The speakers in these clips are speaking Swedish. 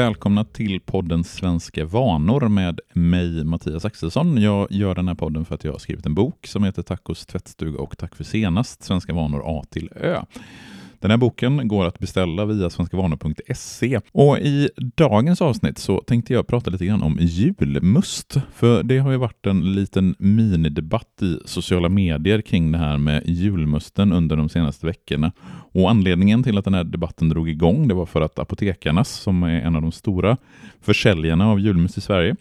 välkomna till podden Svenska vanor med mig Mattias Axelsson. Jag gör den här podden för att jag har skrivit en bok som heter Tacos tvättstuga och Tack för senast, Svenska vanor A till Ö. Den här boken går att beställa via svenskavanor.se och i dagens avsnitt så tänkte jag prata lite grann om julmust. För det har ju varit en liten minidebatt i sociala medier kring det här med julmusten under de senaste veckorna. Och anledningen till att den här debatten drog igång det var för att Apotekarnas, som är en av de stora försäljarna av julmust i Sverige,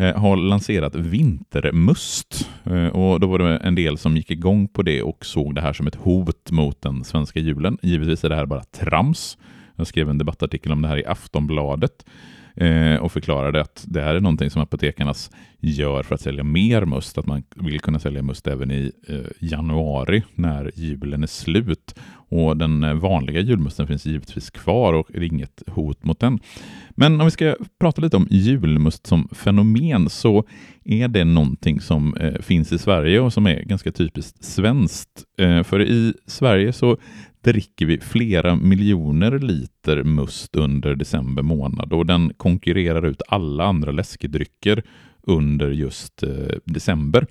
Eh, har lanserat vintermust. Eh, och då var det en del som gick igång på det och såg det här som ett hot mot den svenska julen. Givetvis är det här bara trams. Jag skrev en debattartikel om det här i Aftonbladet eh, och förklarade att det här är någonting som apotekarnas gör för att sälja mer must, att man vill kunna sälja must även i januari när julen är slut. Och den vanliga julmusten finns givetvis kvar och är inget hot mot den. Men om vi ska prata lite om julmust som fenomen så är det någonting som eh, finns i Sverige och som är ganska typiskt svenskt. Eh, för i Sverige så dricker vi flera miljoner liter must under december månad och den konkurrerar ut alla andra läskedrycker under just eh, december.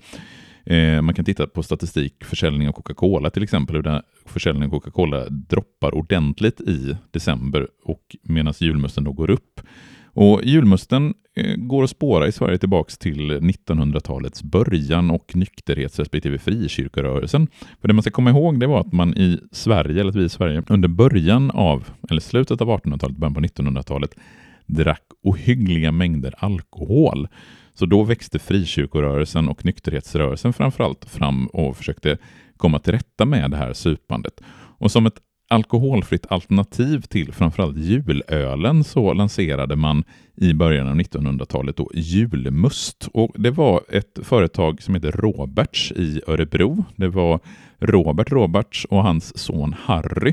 Eh, man kan titta på statistik, försäljning av Coca-Cola till exempel, hur den försäljningen av Coca-Cola droppar ordentligt i december och medan julmusten då går upp. Och julmusten eh, går att spåra i Sverige tillbaks till 1900-talets början och nykterhets respektive frikyrkorörelsen. För det man ska komma ihåg det var att man i Sverige, eller vi i Sverige, under början av, eller slutet av 1800-talet, början på 1900-talet, drack ohyggliga mängder alkohol. Så då växte frikyrkorörelsen och nykterhetsrörelsen framförallt fram och försökte komma till rätta med det här supandet. Och som ett alkoholfritt alternativ till framförallt julölen så lanserade man i början av 1900-talet då julmust. Och det var ett företag som heter Roberts i Örebro. Det var Robert Roberts och hans son Harry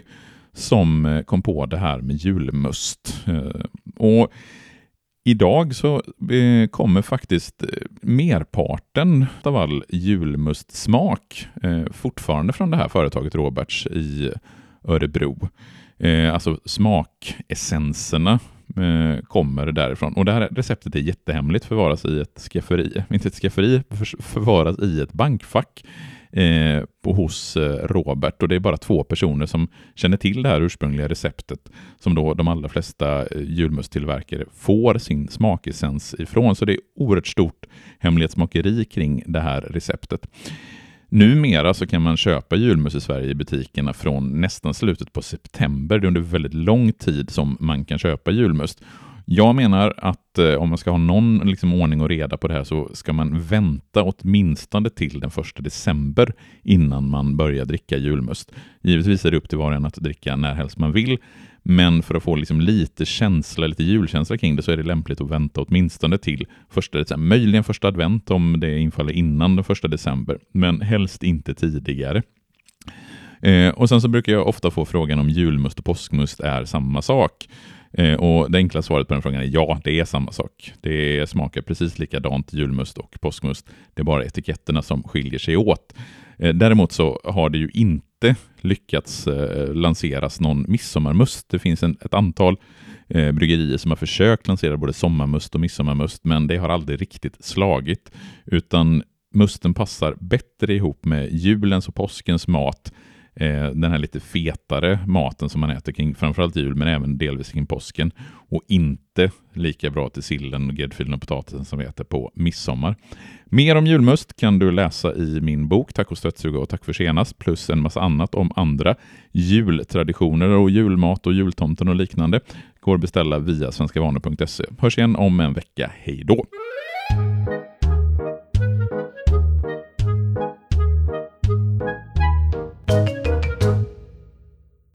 som eh, kom på det här med julmust. Eh, och Idag så eh, kommer faktiskt eh, merparten av all julmustsmak eh, fortfarande från det här företaget Roberts i Örebro. Eh, alltså smakessenserna eh, kommer därifrån. Och det här receptet är jättehemligt, förvaras i ett skafferi. Inte ett skafferi, förvaras i ett bankfack eh, på, hos eh, Robert och det är bara två personer som känner till det här ursprungliga receptet som då de allra flesta eh, julmusttillverkare får sin smakessens ifrån. Så det är oerhört stort hemlighetsmakeri kring det här receptet. Numera så kan man köpa julmust i Sverige i butikerna från nästan slutet på september. Det är under väldigt lång tid som man kan köpa julmust. Jag menar att eh, om man ska ha någon liksom, ordning och reda på det här så ska man vänta åtminstone till den första december innan man börjar dricka julmust. Givetvis är det upp till var och en att dricka när helst man vill, men för att få liksom lite känsla, lite julkänsla kring det så är det lämpligt att vänta åtminstone till första december. Möjligen första advent om det infaller innan den första december, men helst inte tidigare. Eh, och sen så brukar jag ofta få frågan om julmust och påskmust är samma sak. Eh, och det enkla svaret på den frågan är ja, det är samma sak. Det smakar precis likadant julmust och påskmust. Det är bara etiketterna som skiljer sig åt. Eh, däremot så har det ju inte lyckats eh, lanseras någon midsommarmust. Det finns en, ett antal eh, bryggerier som har försökt lansera både sommarmust och midsommarmust, men det har aldrig riktigt slagit, utan musten passar bättre ihop med julens och påskens mat eh, den här lite fetare maten som man äter kring framförallt jul men även delvis kring påsken och inte lika bra till sillen, gräddfilen och potatisen som vi äter på midsommar. Mer om julmust kan du läsa i min bok Tack och stöttsuga och tack för senast plus en massa annat om andra jultraditioner och julmat och jultomten och liknande går att beställa via svenskavanor.se. Hörs igen om en vecka. Hej då!